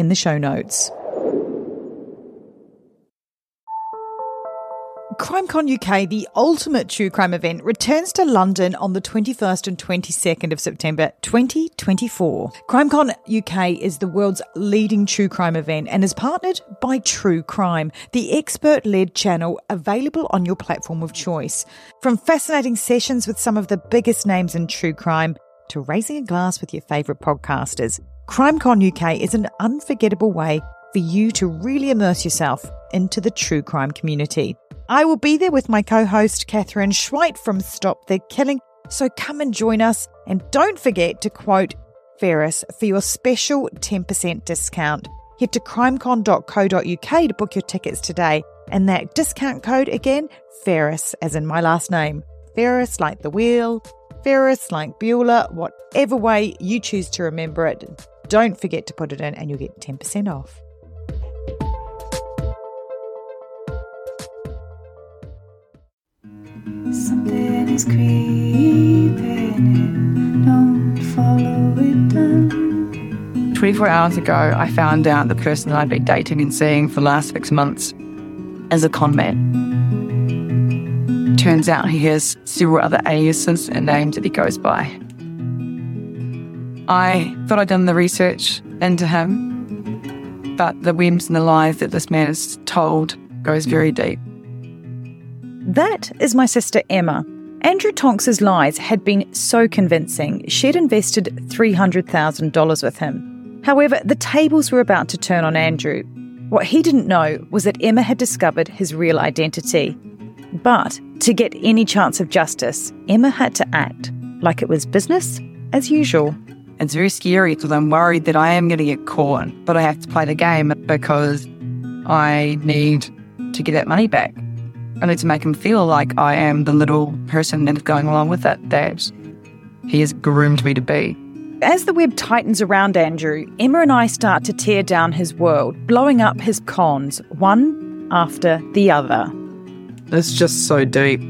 in the show notes. CrimeCon UK, the ultimate true crime event, returns to London on the 21st and 22nd of September 2024. CrimeCon UK is the world's leading true crime event and is partnered by True Crime, the expert led channel available on your platform of choice. From fascinating sessions with some of the biggest names in true crime to raising a glass with your favourite podcasters, CrimeCon UK is an unforgettable way for you to really immerse yourself into the true crime community. I will be there with my co host, Katherine Schweit from Stop the Killing. So come and join us. And don't forget to quote Ferris for your special 10% discount. Head to crimecon.co.uk to book your tickets today. And that discount code again, Ferris, as in my last name. Ferris like the wheel, Ferris like Bueller, whatever way you choose to remember it. Don't forget to put it in and you'll get 10% off. Something is creeping in. Don't follow it down. 24 hours ago, I found out the person that I'd been dating and seeing for the last six months is a con man. Turns out he has several other aliases and names that he goes by. I thought I'd done the research into him, but the whims and the lies that this man has told goes very deep. That is my sister Emma. Andrew Tonks's lies had been so convincing, she'd invested $300,000 with him. However, the tables were about to turn on Andrew. What he didn't know was that Emma had discovered his real identity. But to get any chance of justice, Emma had to act like it was business as usual. It's very scary because I'm worried that I am going to get caught, but I have to play the game because I need to get that money back. I need to make him feel like I am the little person that is going along with it that he has groomed me to be. As the web tightens around Andrew, Emma and I start to tear down his world, blowing up his cons, one after the other. It's just so deep.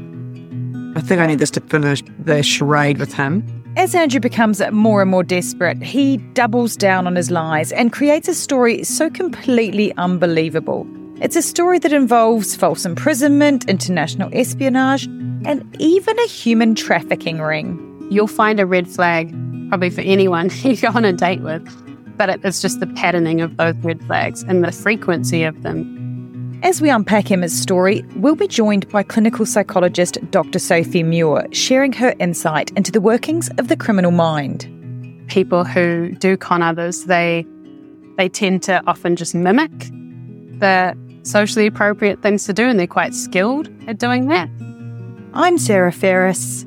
I think I need this to finish the charade with him. As Andrew becomes more and more desperate, he doubles down on his lies and creates a story so completely unbelievable. It's a story that involves false imprisonment, international espionage, and even a human trafficking ring. You'll find a red flag probably for anyone you go on a date with, but it's just the patterning of those red flags and the frequency of them. As we unpack Emma's story, we'll be joined by clinical psychologist Dr. Sophie Muir, sharing her insight into the workings of the criminal mind. People who do con others, they they tend to often just mimic the socially appropriate things to do, and they're quite skilled at doing that. I'm Sarah Ferris.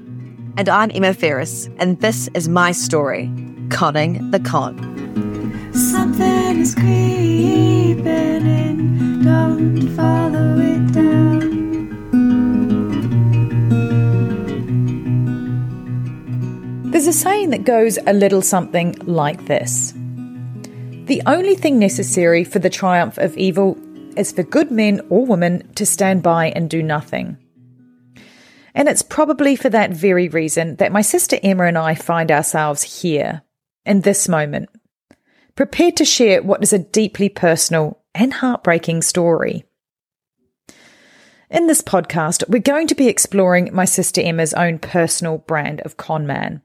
And I'm Emma Ferris, and this is my story Conning the Con. Something is creeping in. There's a saying that goes a little something like this The only thing necessary for the triumph of evil is for good men or women to stand by and do nothing. And it's probably for that very reason that my sister Emma and I find ourselves here, in this moment, prepared to share what is a deeply personal and heartbreaking story. In this podcast, we're going to be exploring my sister Emma's own personal brand of conman.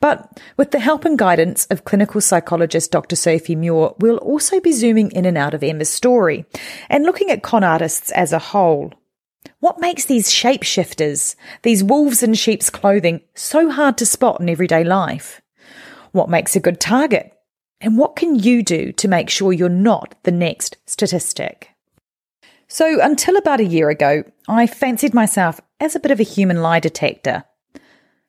But with the help and guidance of clinical psychologist Dr. Sophie Muir, we'll also be zooming in and out of Emma's story and looking at con artists as a whole. What makes these shapeshifters, these wolves in sheep's clothing, so hard to spot in everyday life? What makes a good target? And what can you do to make sure you're not the next statistic? So, until about a year ago, I fancied myself as a bit of a human lie detector.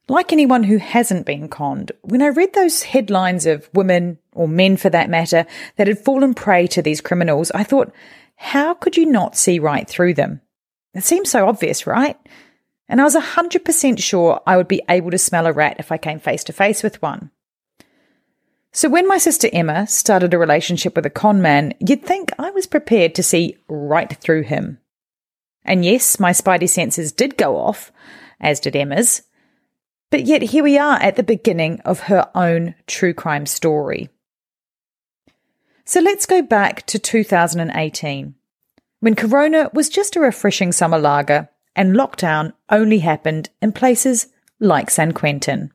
Like anyone who hasn't been conned, when I read those headlines of women, or men for that matter, that had fallen prey to these criminals, I thought, how could you not see right through them? It seems so obvious, right? And I was 100% sure I would be able to smell a rat if I came face to face with one. So when my sister Emma started a relationship with a con man, you'd think I was prepared to see right through him. And yes, my spidey senses did go off, as did Emma's. But yet here we are at the beginning of her own true crime story. So let's go back to 2018, when Corona was just a refreshing summer lager and lockdown only happened in places like San Quentin.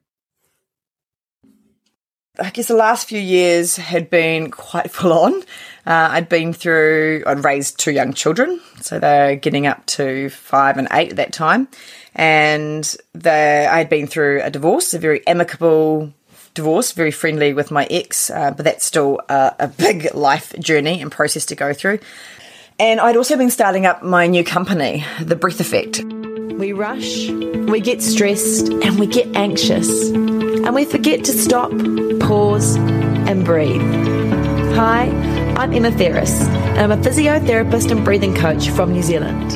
I guess the last few years had been quite full on. Uh, I'd been through, I'd raised two young children, so they're getting up to five and eight at that time. And I had been through a divorce, a very amicable divorce, very friendly with my ex, uh, but that's still a, a big life journey and process to go through. And I'd also been starting up my new company, The Breath Effect. We rush, we get stressed, and we get anxious. And we forget to stop, pause, and breathe. Hi, I'm Emma Ferris, and I'm a physiotherapist and breathing coach from New Zealand.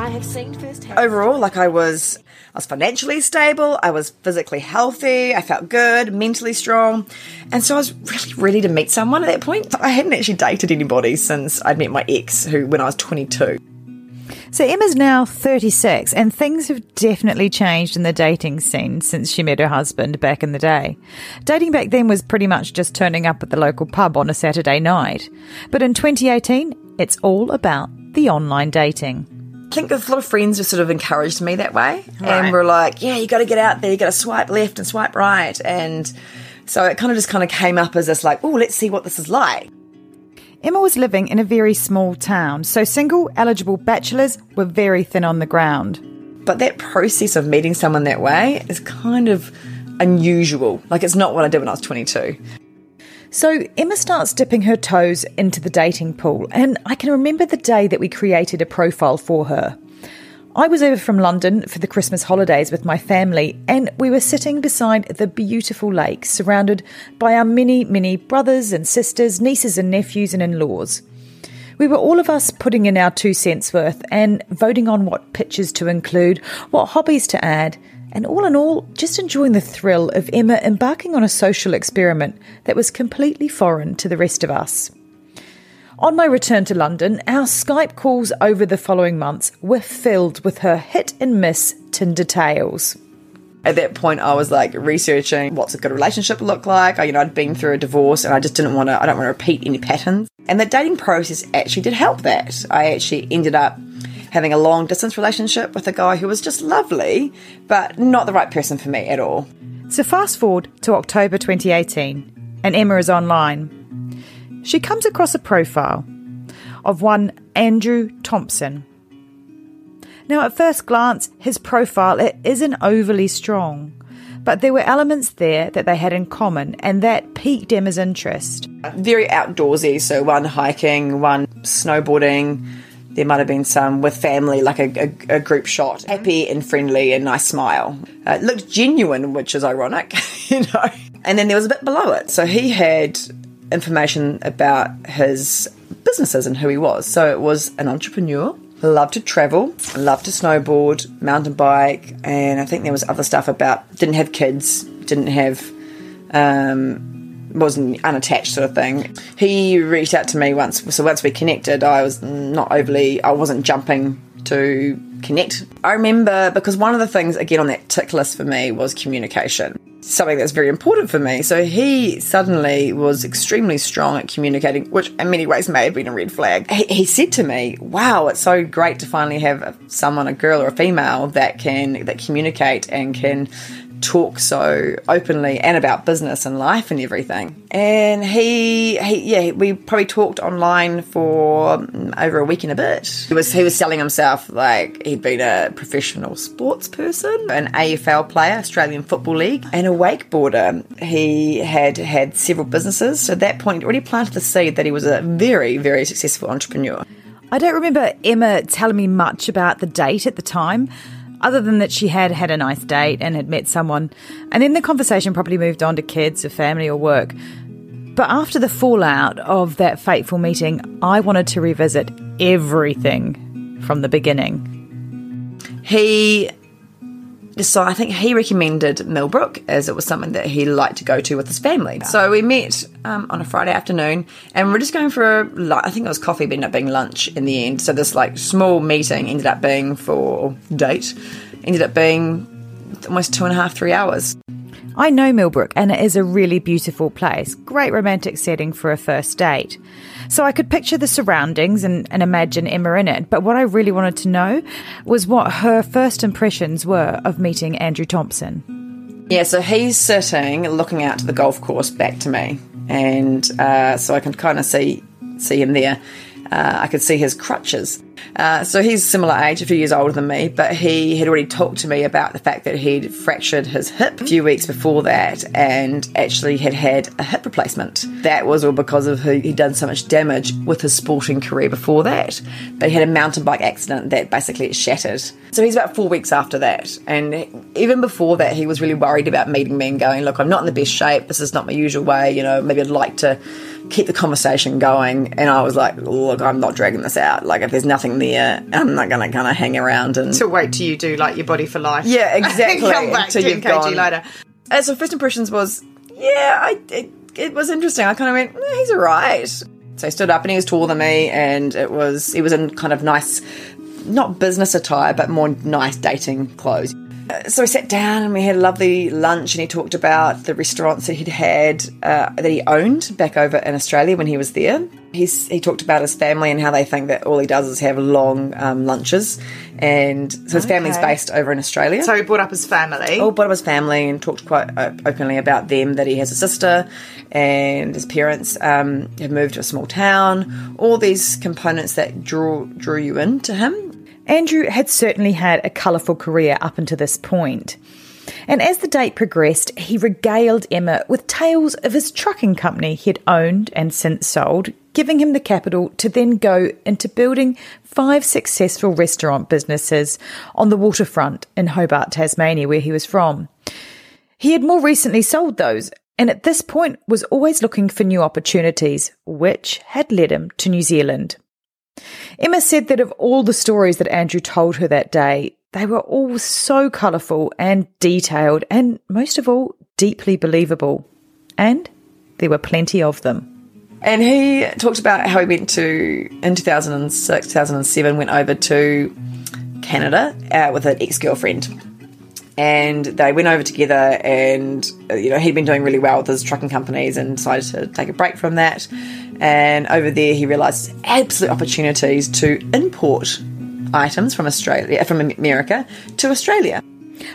I have seen firsthand. Overall, like I was, I was financially stable, I was physically healthy, I felt good, mentally strong, and so I was really ready to meet someone at that point. I hadn't actually dated anybody since I'd met my ex, who when I was 22. So Emma's now 36, and things have definitely changed in the dating scene since she met her husband back in the day. Dating back then was pretty much just turning up at the local pub on a Saturday night. But in 2018, it's all about the online dating. I think a lot of friends have sort of encouraged me that way, Right. and were like, "Yeah, you got to get out there. You got to swipe left and swipe right." And so it kind of just kind of came up as this like, "Oh, let's see what this is like." Emma was living in a very small town, so single eligible bachelors were very thin on the ground. But that process of meeting someone that way is kind of unusual. Like it's not what I did when I was 22. So Emma starts dipping her toes into the dating pool, and I can remember the day that we created a profile for her. I was over from London for the Christmas holidays with my family, and we were sitting beside the beautiful lake, surrounded by our many, many brothers and sisters, nieces and nephews, and in laws. We were all of us putting in our two cents worth and voting on what pictures to include, what hobbies to add, and all in all, just enjoying the thrill of Emma embarking on a social experiment that was completely foreign to the rest of us. On my return to London, our Skype calls over the following months were filled with her hit and miss Tinder tales. At that point, I was like researching what's a good relationship look like. I, you know, I'd been through a divorce, and I just didn't want to. I don't want to repeat any patterns. And the dating process actually did help that. I actually ended up having a long distance relationship with a guy who was just lovely, but not the right person for me at all. So fast forward to October 2018, and Emma is online. She comes across a profile of one Andrew Thomson. Now, at first glance, his profile it isn't overly strong, but there were elements there that they had in common, and that piqued Emma's interest. Very outdoorsy, so one hiking, one snowboarding. There might have been some with family, like a, a, a group shot. Happy and friendly and nice smile. Uh, it looked genuine, which is ironic, you know. And then there was a bit below it. So he had information about his businesses and who he was. So it was an entrepreneur, loved to travel, loved to snowboard, mountain bike, and I think there was other stuff about didn't have kids, didn't have um, wasn't unattached sort of thing. He reached out to me once, so once we connected, I was not overly, I wasn't jumping to connect. I remember because one of the things again on that tick list for me was communication. Something that's very important for me. So he suddenly was extremely strong at communicating, which in many ways may have been a red flag. He, he said to me, "Wow, it's so great to finally have someone, a girl or a female, that can that communicate and can talk so openly and about business and life and everything. And he, he yeah, we probably talked online for mm, over a week and a bit. He was he was selling himself like he'd been a professional sports person, an AFL player, Australian Football League, and a wakeboarder. He had had several businesses. So at that point, already planted the seed that he was a very very successful entrepreneur. I don't remember Emma telling me much about the date at the time, other than that she had had a nice date and had met someone. And then the conversation probably moved on to kids or family or work. But after the fallout of that fateful meeting, I wanted to revisit everything from the beginning. he so I think he recommended Millbrook as it was something that he liked to go to with his family. So we met um, on a Friday afternoon, and we're just going for a I think it was coffee, but ended up being lunch in the end. So this like small meeting ended up being for date ended up being almost two and a half, three hours. I know Millbrook and it is a really beautiful place. Great romantic setting for a first date. So I could picture the surroundings and, and imagine Emma in it. But what I really wanted to know was what her first impressions were of meeting Andrew Thomson. Yeah, so he's sitting looking out to the golf course back to me, and uh, so I can kind of see see him there. Uh, I could see his crutches. Uh, so he's similar age, a few years older than me, but he had already talked to me about the fact that he'd fractured his hip a few weeks before that and actually had had a hip replacement. That was all because of he- he'd done so much damage with his sporting career before that. But he had a mountain bike accident that basically shattered. So he's about four weeks after that. And even before that, he was really worried about meeting me and going, Look, I'm not in the best shape. This is not my usual way. You know, maybe I'd like to keep the conversation going. And I was like, Look, I'm not dragging this out. Like, if there's nothing there, I'm not going to kind of hang around and. To wait till you do like your body for life. Yeah, exactly. Come back 10 you've kg later. Uh, so first impressions was, yeah, I, it, it was interesting. I kind of went, eh, he's all right. So he stood up and he was taller than me, and it was he was in kind of nice, not business attire, but more nice dating clothes. Uh, So we sat down and we had a lovely lunch, and he talked about the restaurants that he'd had uh, that he owned back over in Australia when he was there. He's, he talked about his family and how they think that all he does is have long um, lunches, and so his family's Okay. based over in Australia So he brought up his family. all part of his family and talked quite uh, openly about them that he has a sister and his parents um, have moved to a small town all these components that drew drew you into him Andrew had certainly had a colourful career up until this point. And as the date progressed, he regaled Emma with tales of his trucking company he had owned and since sold, giving him the capital to then go into building five successful restaurant businesses on the waterfront in Hobart, Tasmania, where he was from. He had more recently sold those, and at this point was always looking for new opportunities, which had led him to New Zealand. Emma said that of all the stories that Andrew told her that day, they were all so colourful and detailed, and most of all, deeply believable. And there were plenty of them. and he talked about how he went to in 2006 2007 went over to canada uh, with an ex-girlfriend and they went over together and uh, you know he'd been doing really well with his trucking companies and decided to take a break from that and over there he realized absolute opportunities to import items from australia from america to australia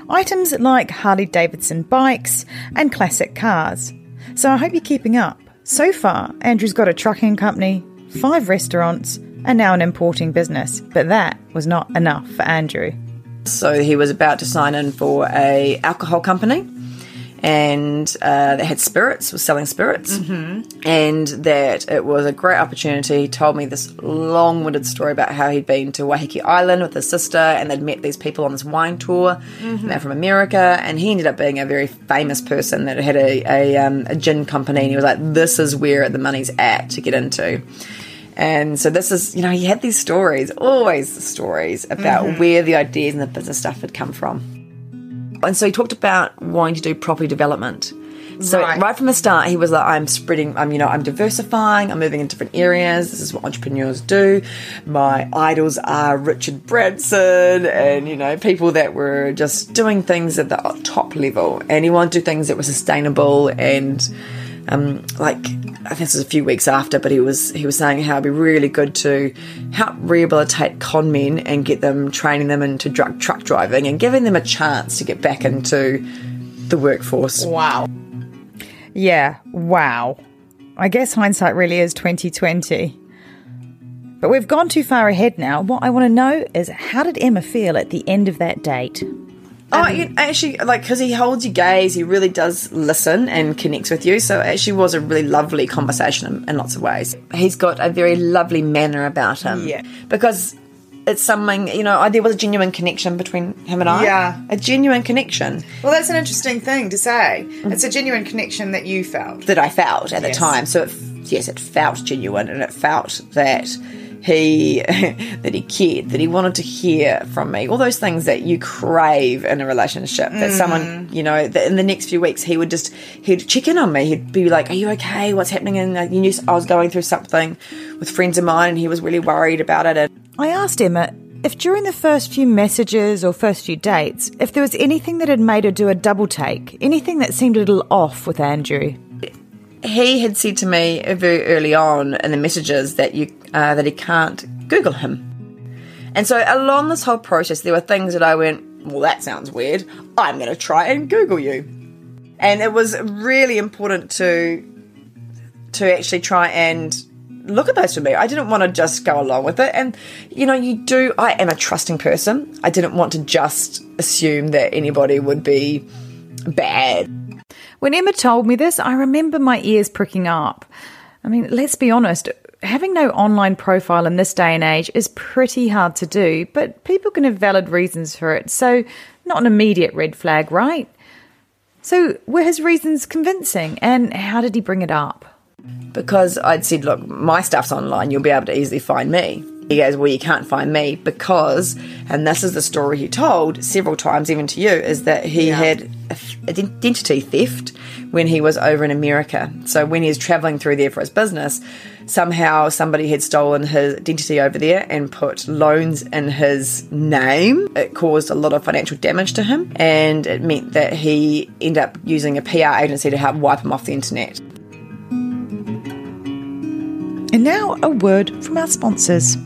Items like Harley Davidson bikes and classic cars. So I hope you're keeping up. So far, Andrew's got a trucking company, five restaurants, and now an importing business. But that was not enough for Andrew. So he was about to sign in for a alcohol company, and uh, they had spirits, was selling spirits, and that it was a great opportunity. He told me this long-winded story about how he'd been to Waiheke Island with his sister, and they'd met these people on this wine tour. And they're from America, and he ended up being a very famous person that had a a, um, a gin company, and he was like, "This is where the money's at to get into." And so this is, you know, he had these stories, always the stories about where the ideas and the business stuff had come from. And so he talked about wanting to do property development. So Right. right. from the start, he was like, "I'm spreading. I'm, you know, I'm diversifying. I'm moving in different areas. This is what entrepreneurs do. My idols are Richard Branson, and you know, people that were just doing things at the top level. And he wanted to do things that were sustainable and um, like I think this was a few weeks after, but he was he was saying how it'd be really good to help rehabilitate con men and get them training them into drug truck driving and giving them a chance to get back into the workforce. Wow. Yeah, wow. I guess hindsight really is 2020. But we've gone too far ahead now. What I want to know is how did Emma feel at the end of that date? Oh, you, uh, actually, like because he holds your gaze, he really does listen and connects with you. So uh, it actually was a really lovely conversation in, in lots of ways. He's got a very lovely manner about him. Yeah. because it's something you know. Oh, there was a genuine connection between him and I. Yeah. a genuine connection Well, that's an interesting thing to say. Mm-hmm. It's a genuine connection that you felt. that I felt at Yes. the time. So it, yes, it felt genuine, and it felt that he that he cared, that he wanted to hear from me. All those things that you crave in a relationship. That someone, mm. you know, that in the next few weeks he would just he'd check in on me. He'd be like, "Are you okay? What's happening?" And you knew I was going through something with friends of mine, and he was really worried about it. And I asked Emma if during the first few messages or first few dates, if there was anything that had made her do a double take, anything that seemed a little off with Andrew. he had said to me very early on in the messages that you uh, that he can't Google him. And so along this whole process, there were things that I went, well, that sounds weird. I'm going to try and Google you. And it was really important to to actually try and look at those for me. I didn't want to just go along with it. And you know, you do. I am a trusting person. I didn't want to just assume that anybody would be bad. When Emma told me this, I remember my ears pricking up. I mean, let's be honest, having no online profile in this day and age is pretty hard to do, but people can have valid reasons for it, so not an immediate red flag, right? So, were his reasons convincing, and how did he bring it up? because I'd said, look, my stuff's online, you'll be able to easily find me. He goes, well, you can't find me because, and this is the story he told several times, even to you, is that he had a f- identity theft when he was over in America. So when he was traveling through there for his business, somehow somebody had stolen his identity over there and put loans in his name. It caused a lot of financial damage to him, and it meant that he ended up using a PR agency to help wipe him off the internet. And now, a word from our sponsors.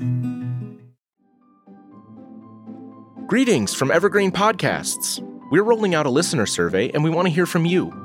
Greetings from Evergreen Podcasts. We're rolling out a listener survey and we want to hear from you.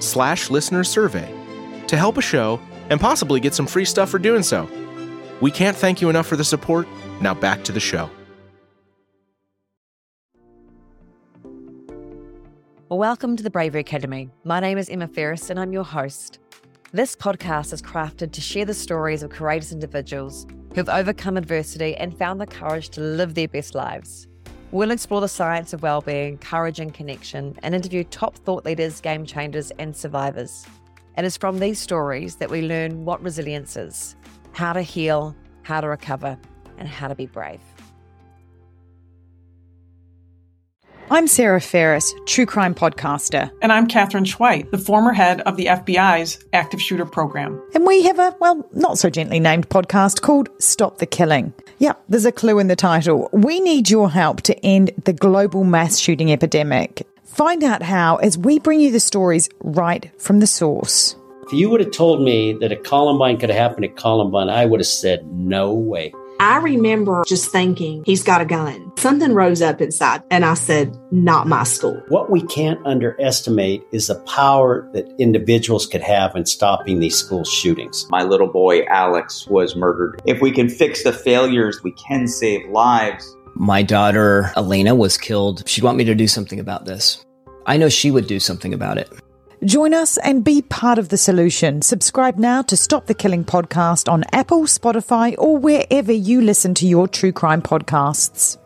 slash listener survey to help a show and possibly get some free stuff for doing so. We can't thank you enough for the support. Now back to the show. Welcome to the Bravery Academy. My name is Emma Ferris and I'm your host. This podcast is crafted to share the stories of courageous individuals who have overcome adversity and found the courage to live their best lives. We'll explore the science of well-being, courage and connection, and interview top thought leaders, game changers, and survivors. And it's from these stories that we learn what resilience is, how to heal, how to recover, and how to be brave. I'm Sarah Ferris, true crime podcaster, And I'm Katherine Schweit, the former head of the FBI's active shooter program. and we have a, well, not so gently named podcast called Stop the Killing. Yeah, there's a clue in the title. We need your help to end the global mass shooting epidemic. Find out how as we bring you the stories right from the source. If you would have told me that a Columbine could have happened at Columbine, I would have said, no way. I remember just thinking, he's got a gun. Something rose up inside, and I said, not my school. What we can't underestimate is the power that individuals could have in stopping these school shootings. My little boy Alex was murdered. If we can fix the failures, we can save lives. My daughter Elena was killed. She'd want me to do something about this. I know she would do something about it. Join us and be part of the solution. Subscribe now to Stop the Killing podcast on Apple, Spotify, or wherever you listen to your true crime podcasts.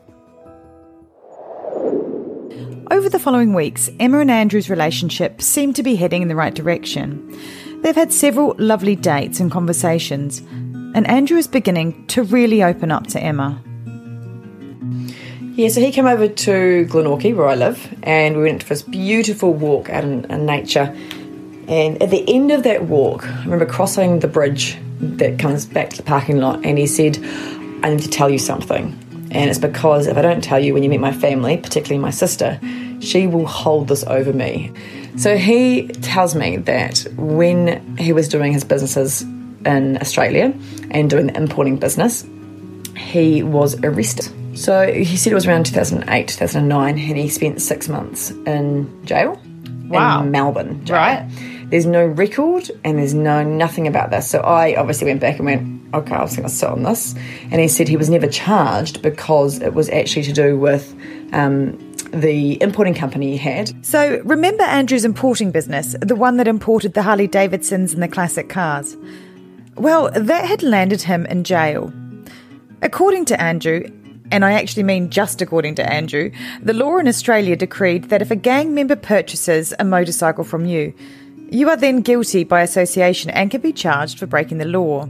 Over the following weeks, Emma and Andrew's relationship seemed to be heading in the right direction. They've had several lovely dates and conversations, and Andrew is beginning to really open up to Emma. Yeah, so he came over to Glenorchy, where I live, and we went for this beautiful walk out in, in nature. And at the end of that walk, I remember crossing the bridge that comes back to the parking lot, and he said, I need to tell you something. And it's because if I don't tell you when you meet my family, particularly my sister, she will hold this over me. So he tells me that when he was doing his businesses in Australia and doing the importing business, he was arrested. So he said it was around 2008, 2009, and he spent six months in jail Wow. in Melbourne. jail. Right. There's no record and there's no nothing about this. So I obviously went back and went, okay, I was going to sit on this. And he said he was never charged because it was actually to do with um, the importing company he had. So, remember Andrew's importing business, the one that imported the Harley Davidsons and the classic cars? Well, that had landed him in jail. According to Andrew, and I actually mean just according to Andrew, the law in Australia decreed that if a gang member purchases a motorcycle from you, you are then guilty by association and can be charged for breaking the law.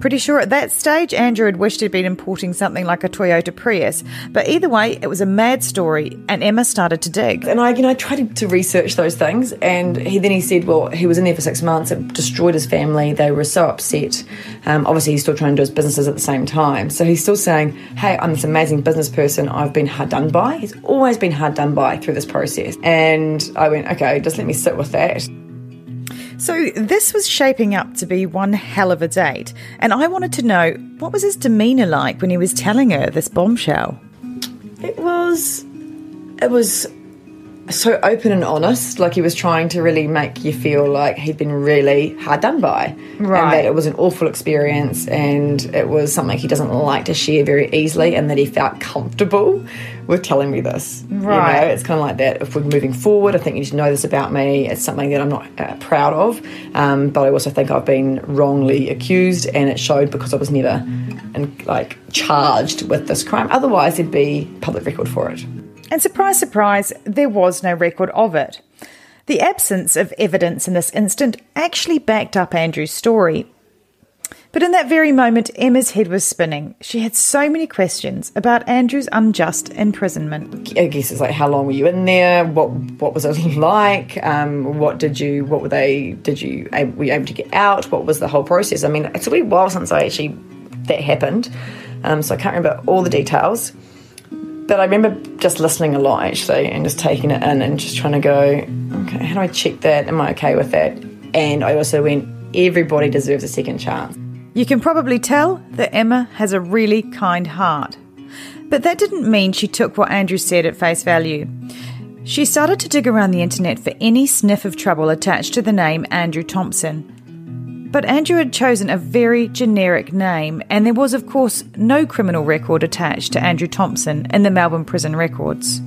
Pretty sure at that stage Andrew had wished he'd been importing something like a Toyota Prius, but either way, it was a mad story, and Emma started to dig. And I, you know, I tried to research those things, and he then he said, well, he was in there for six months. It destroyed his family. They were so upset. Um, obviously, he's still trying to do his businesses at the same time. So he's still saying, hey, I'm this amazing business person. I've been hard done by. He's always been hard done by through this process. And I went, okay, just let me sit with that. So this was shaping up to be one hell of a date, and I wanted to know what was his demeanour like when he was telling her this bombshell. It was, it was so open and honest. Like he was trying to really make you feel like he'd been really hard done by, and that it was an awful experience, and it was something he doesn't like to share very easily, and that he felt comfortable with telling me this. You Right. know, it's kind of like that. If we're moving forward, I think you should know this about me. It's something that I'm not uh, proud of, um, but I also think I've been wrongly accused, and it showed because I was never, and like charged with this crime. Otherwise, there'd be public record for it. And surprise, surprise, there was no record of it. The absence of evidence in this instant actually backed up Andrew's story. But in that very moment, Emma's head was spinning. She had so many questions about Andrew's unjust imprisonment. I guess it's like how long were you in there? What what was it like? Um, what did you? What were they? Did you were you able to get out? What was the whole process? I mean, it's a wee while since I actually that happened, um, so I can't remember all the details. But I remember just listening a lot actually, and just taking it in and just trying to go, okay, how do I check that? Am I okay with that? And I also went, everybody deserves a second chance. You can probably tell that Emma has a really kind heart. But that didn't mean she took what Andrew said at face value. She started to dig around the internet for any sniff of trouble attached to the name Andrew Thomson. But Andrew had chosen a very generic name, and there was, of course, no criminal record attached to Andrew Thomson in the Melbourne prison records.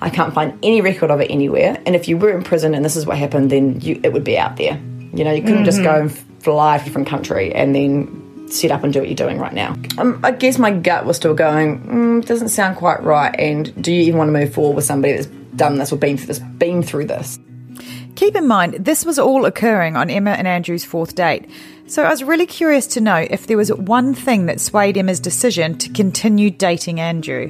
I can't find any record of it anywhere. And if you were in prison and this is what happened, then you, it would be out there. You know, you couldn't just Mhm. go and fly to a different country and then set up and do what you're doing right now. Um, I guess my gut was still going, mm, doesn't sound quite right. And do you even want to move forward with somebody that's done this or been through this? Been through this? Keep in mind, this was all occurring on Emma and Andrew's fourth date. So I was really curious to know if there was one thing that swayed Emma's decision to continue dating Andrew.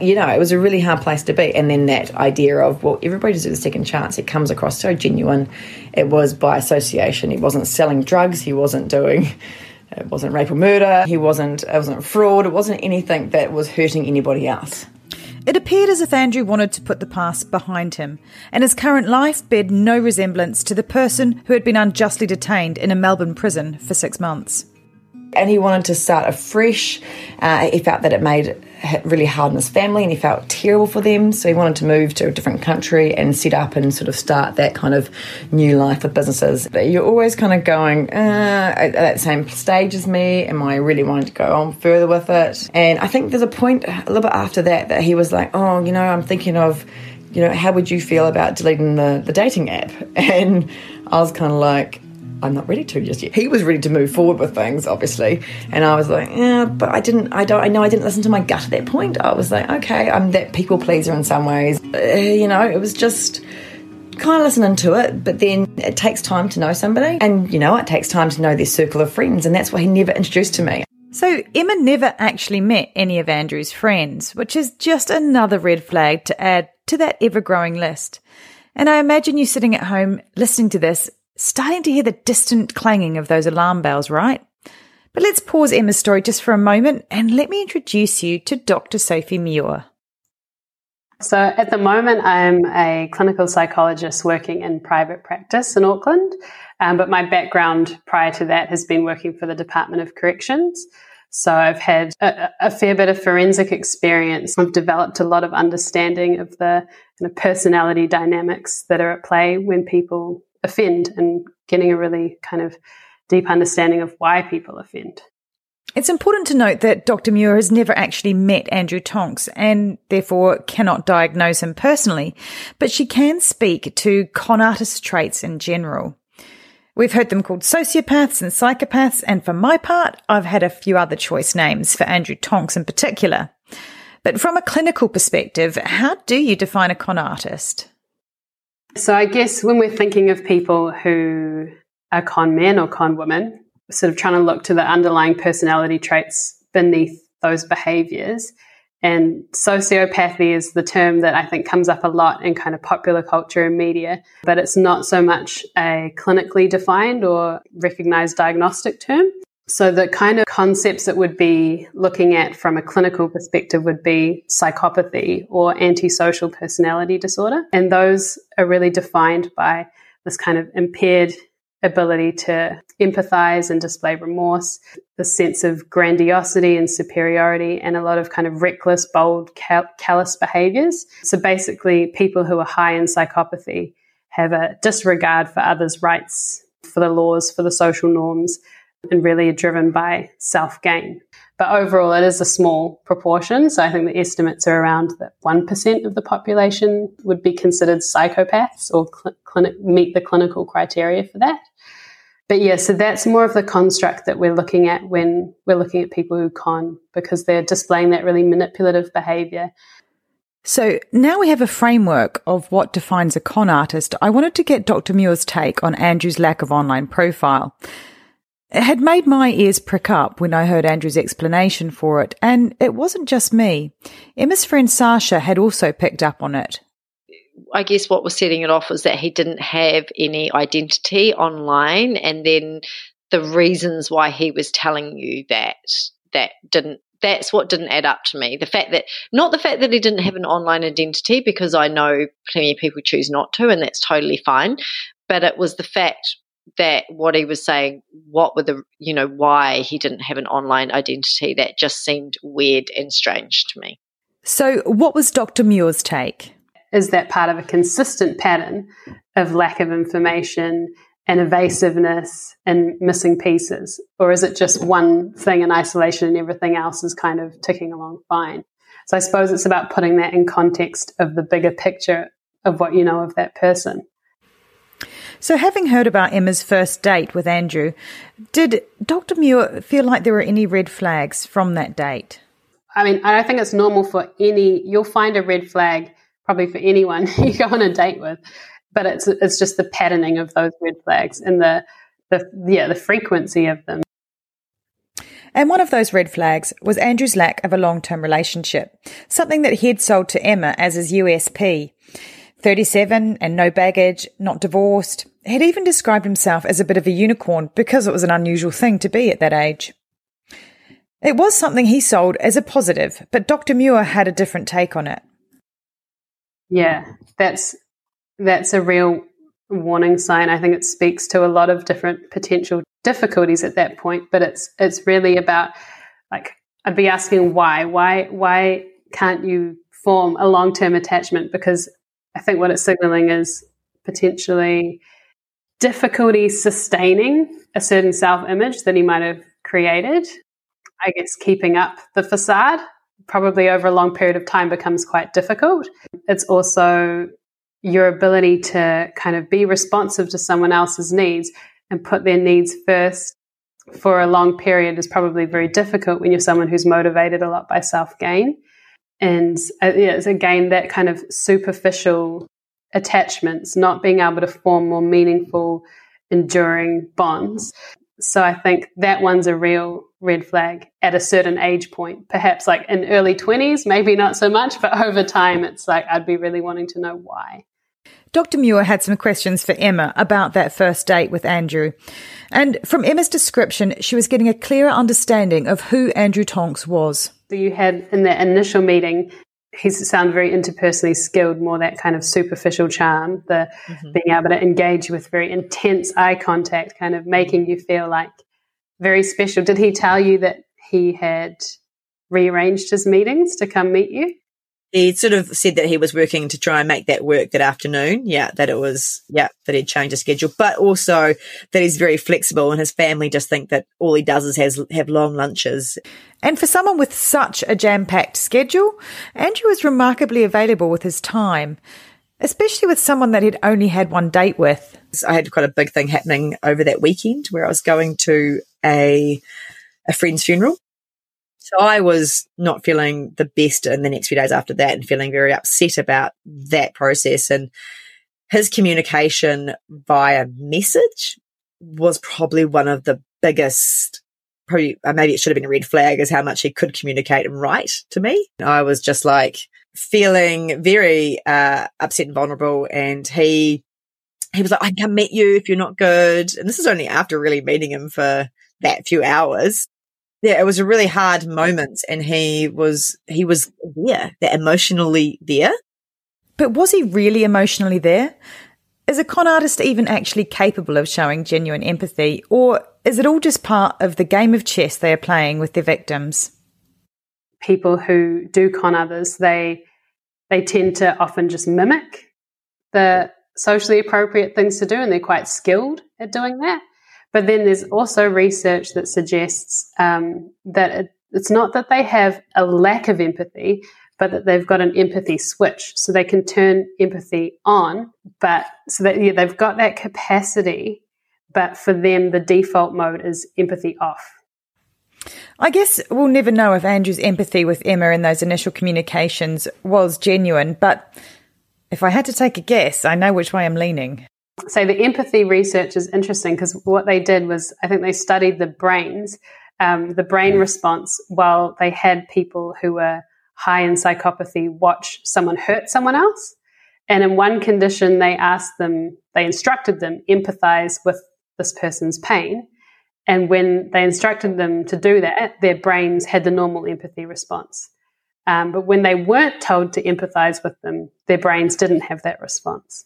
You know, it was a really hard place to be. And then that idea of, well, everybody deserves a second chance, it comes across so genuine. It was by association. He wasn't selling drugs. He wasn't doing, it wasn't rape or murder. He wasn't, it wasn't fraud. It wasn't anything that was hurting anybody else. It appeared as if Andrew wanted to put the past behind him, and his current life bear no resemblance to the person who had been unjustly detained in a Melbourne prison for six months. And he wanted to start afresh. Uh, he felt that it made really hard on his family and he felt terrible for them. So he wanted to move to a different country and set up and sort of start that kind of new life with businesses. But you're always kind of going, uh, at that same stage as me. Am I really wanting to go on further with it? And I think there's a point a little bit after that that he was like, oh, you know, I'm thinking of, you know, how would you feel about deleting the, the dating app? And I was kind of like, I'm not ready to just yet. He was ready to move forward with things, obviously, and I was like, yeah, but I didn't. I don't. I know I didn't listen to my gut at that point. I was like, okay, I'm that people pleaser in some ways. Uh, you know, it was just kind of listening to it, but then it takes time to know somebody, and you know, it takes time to know their circle of friends, and that's what he never introduced to me. So Emma never actually met any of Andrew's friends, which is just another red flag to add to that ever growing list. And I imagine you sitting at home listening to this, starting to hear the distant clanging of those alarm bells, right? But let's pause Emma's story just for a moment and let me introduce you to Dr. Sophie Muir. So at the moment, I'm a clinical psychologist working in private practice in Auckland. Um, but my background prior to that has been working for the Department of Corrections. So I've had a, a, fair bit of forensic experience. I've developed a lot of understanding of the of personality dynamics that are at play when people offend and getting a really kind of deep understanding of why people offend. It's important to note that Dr. Muir has never actually met Andrew Tonks and therefore cannot diagnose him personally, but she can speak to con artist traits in general. We've heard them called sociopaths and psychopaths, and for my part, I've had a few other choice names for Andrew Tonks in particular. But from a clinical perspective, how do you define a con artist? So, I guess when we're thinking of people who are con men or con women, sort of trying to look to the underlying personality traits beneath those behaviors. And sociopathy is the term that I think comes up a lot in kind of popular culture and media, but it's not so much a clinically defined or recognized diagnostic term. So the kind of concepts that would be looking at from a clinical perspective would be psychopathy or antisocial personality disorder. And those are really defined by this kind of impaired ability to empathize and display remorse, the sense of grandiosity and superiority, and a lot of kind of reckless, bold, cal- callous behaviors. So basically, people who are high in psychopathy have a disregard for others' rights, for the laws, for the social norms, and really driven by self gain. But overall, it is a small proportion. So I think the estimates are around that 1% of the population would be considered psychopaths or cl- meet the clinical criteria for that but yeah, so that's more of the construct that we're looking at when we're looking at people who con because they're displaying that really manipulative behavior. So now we have a framework of what defines a con artist. I wanted to get Dr. Muir's take on Andrew's lack of online profile. It had made my ears prick up when I heard Andrew's explanation for it, and it wasn't just me. Emma's friend Sasha had also picked up on it. I guess what was setting it off was that he didn't have any identity online, and then the reasons why he was telling you that that didn't that's what didn't add up to me. The fact that not the fact that he didn't have an online identity because I know plenty of people choose not to, and that's totally fine. But it was the fact that what he was saying, what were the you know why he didn't have an online identity that just seemed weird and strange to me. So, what was Dr. Muir's take? is that part of a consistent pattern of lack of information and evasiveness and missing pieces? Or is it just one thing in isolation and everything else is kind of ticking along fine? So I suppose it's about putting that in context of the bigger picture of what you know of that person. So, having heard about Emma's first date with Andrew, did Dr. Muir feel like there were any red flags from that date? I mean, I don't think it's normal for any, you'll find a red flag probably for anyone you go on a date with. But it's it's just the patterning of those red flags and the the yeah the frequency of them. And one of those red flags was Andrew's lack of a long term relationship, something that he'd sold to Emma as his USP. 37 and no baggage, not divorced. He'd even described himself as a bit of a unicorn because it was an unusual thing to be at that age. It was something he sold as a positive, but Dr. Muir had a different take on it. Yeah, that's that's a real warning sign. I think it speaks to a lot of different potential difficulties at that point, but it's it's really about like I'd be asking why why why can't you form a long term attachment? Because I think what it's signaling is potentially difficulty sustaining a certain self image that he might have created. I guess keeping up the facade probably over a long period of time becomes quite difficult. It's also your ability to kind of be responsive to someone else's needs and put their needs first for a long period is probably very difficult when you're someone who's motivated a lot by self gain. And uh, yeah, it's again that kind of superficial attachments, not being able to form more meaningful, enduring bonds. So I think that one's a real red flag at a certain age point. Perhaps like in early 20s, maybe not so much, but over time, it's like I'd be really wanting to know why. Dr. Muir had some questions for Emma about that first date with Andrew. And from Emma's description, she was getting a clearer understanding of who Andrew Tonks was. So you had in that initial meeting, he sounded very interpersonally skilled, more that kind of superficial charm, the mm-hmm. being able to engage with very intense eye contact, kind of making you feel like very special. Did he tell you that he had rearranged his meetings to come meet you? He sort of said that he was working to try and make that work that afternoon. Yeah, that it was, yeah, that he'd changed his schedule, but also that he's very flexible and his family just think that all he does is has, have long lunches. And for someone with such a jam packed schedule, Andrew was remarkably available with his time, especially with someone that he'd only had one date with. I had quite a big thing happening over that weekend where I was going to a, a friend's funeral so I was not feeling the best in the next few days after that and feeling very upset about that process. And his communication via message was probably one of the biggest, probably uh, maybe it should have been a red flag, is how much he could communicate and write to me. I was just like feeling very uh, upset and vulnerable. And he, he was like, I can meet you if you're not good. And this is only after really meeting him for that few hours yeah, it was a really hard moment and he was, he was there, that emotionally there. But was he really emotionally there? Is a con artist even actually capable of showing genuine empathy or is it all just part of the game of chess they are playing with their victims? People who do con others, they, they tend to often just mimic the socially appropriate things to do and they're quite skilled at doing that. But then there's also research that suggests um, that it, it's not that they have a lack of empathy, but that they've got an empathy switch. So they can turn empathy on, but so that yeah, they've got that capacity, but for them, the default mode is empathy off. I guess we'll never know if Andrew's empathy with Emma in those initial communications was genuine, but if I had to take a guess, I know which way I'm leaning. So the empathy research is interesting because what they did was I think they studied the brains, um, the brain response while they had people who were high in psychopathy watch someone hurt someone else. And in one condition, they asked them, they instructed them empathize with this person's pain. And when they instructed them to do that, their brains had the normal empathy response. Um, but when they weren't told to empathize with them, their brains didn't have that response.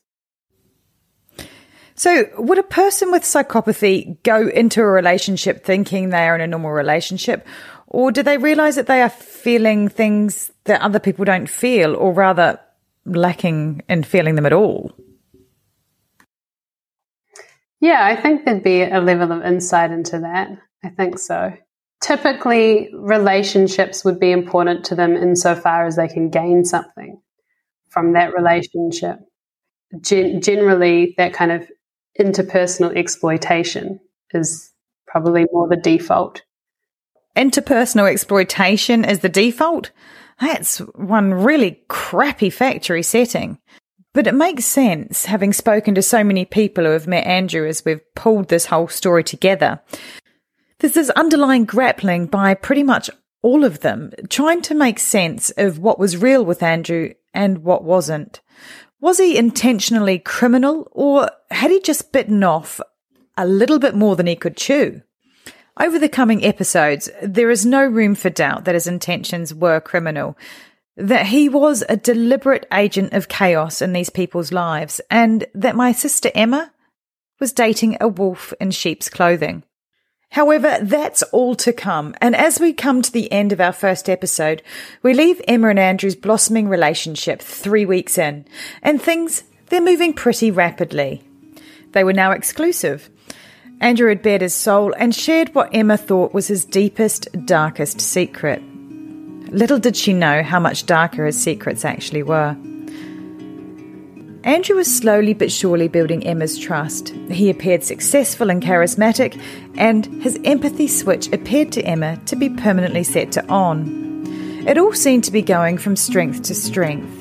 So, would a person with psychopathy go into a relationship thinking they are in a normal relationship? Or do they realize that they are feeling things that other people don't feel, or rather lacking in feeling them at all? Yeah, I think there'd be a level of insight into that. I think so. Typically, relationships would be important to them insofar as they can gain something from that relationship. Gen- generally, that kind of interpersonal exploitation is probably more the default. Interpersonal exploitation is the default? That's one really crappy factory setting. But it makes sense, having spoken to so many people who have met Andrew as we've pulled this whole story together. There's this underlying grappling by pretty much all of them, trying to make sense of what was real with Andrew and what wasn't. Was he intentionally criminal or had he just bitten off a little bit more than he could chew? Over the coming episodes, there is no room for doubt that his intentions were criminal, that he was a deliberate agent of chaos in these people's lives, and that my sister Emma was dating a wolf in sheep's clothing. However, that's all to come. And as we come to the end of our first episode, we leave Emma and Andrew's blossoming relationship three weeks in, and things, they're moving pretty rapidly. They were now exclusive. Andrew had bared his soul and shared what Emma thought was his deepest, darkest secret. Little did she know how much darker his secrets actually were. Andrew was slowly but surely building Emma's trust. He appeared successful and charismatic, and his empathy switch appeared to Emma to be permanently set to on. It all seemed to be going from strength to strength.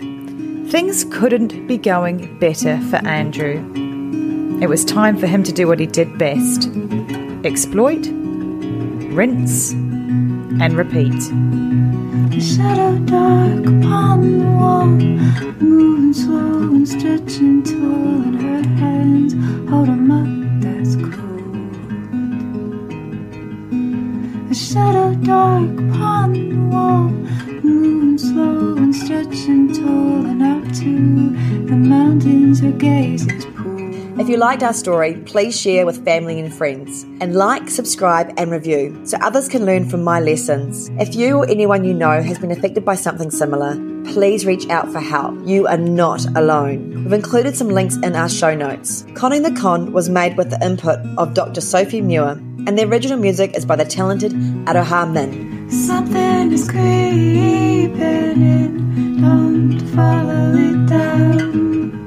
Things couldn't be going better for Andrew. It was time for him to do what he did best exploit rinse, and repeat. The shadow dark upon the wall, moving slow and stretching tall, and her hands. Hold a mug that's cold. The shadow dark upon the wall, moving slow and stretching tall, and out to the mountains her gaze If you liked our story, please share with family and friends, and like, subscribe, and review so others can learn from my lessons. If you or anyone you know has been affected by something similar, please reach out for help. You are not alone. We've included some links in our show notes. Conning the Con was made with the input of Dr. Sophie Muir, and the original music is by the talented Aroha Min. Something is creeping in, don't follow it down.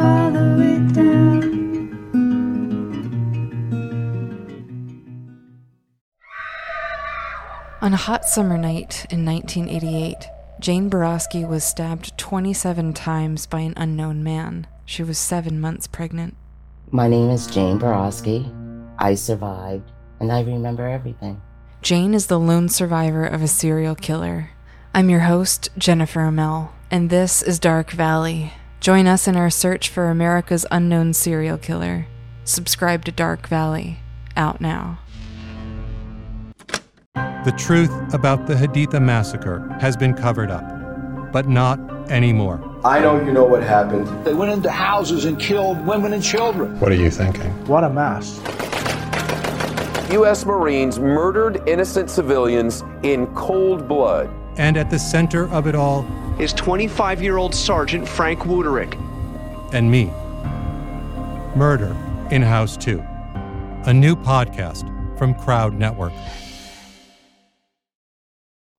Follow it down. On a hot summer night in 1988, Jane Boroski was stabbed 27 times by an unknown man. She was seven months pregnant. My name is Jane Boroski. I survived, and I remember everything. Jane is the lone survivor of a serial killer. I'm your host, Jennifer Amell, and this is Dark Valley. Join us in our search for America's unknown serial killer. Subscribe to Dark Valley, out now. The truth about the Haditha massacre has been covered up, but not anymore. I know you know what happened. They went into houses and killed women and children. What are you thinking? What a mess. U.S. Marines murdered innocent civilians in cold blood. And at the center of it all is 25 year old Sergeant Frank Wuterich. and me. Murder in House 2, a new podcast from Crowd Network.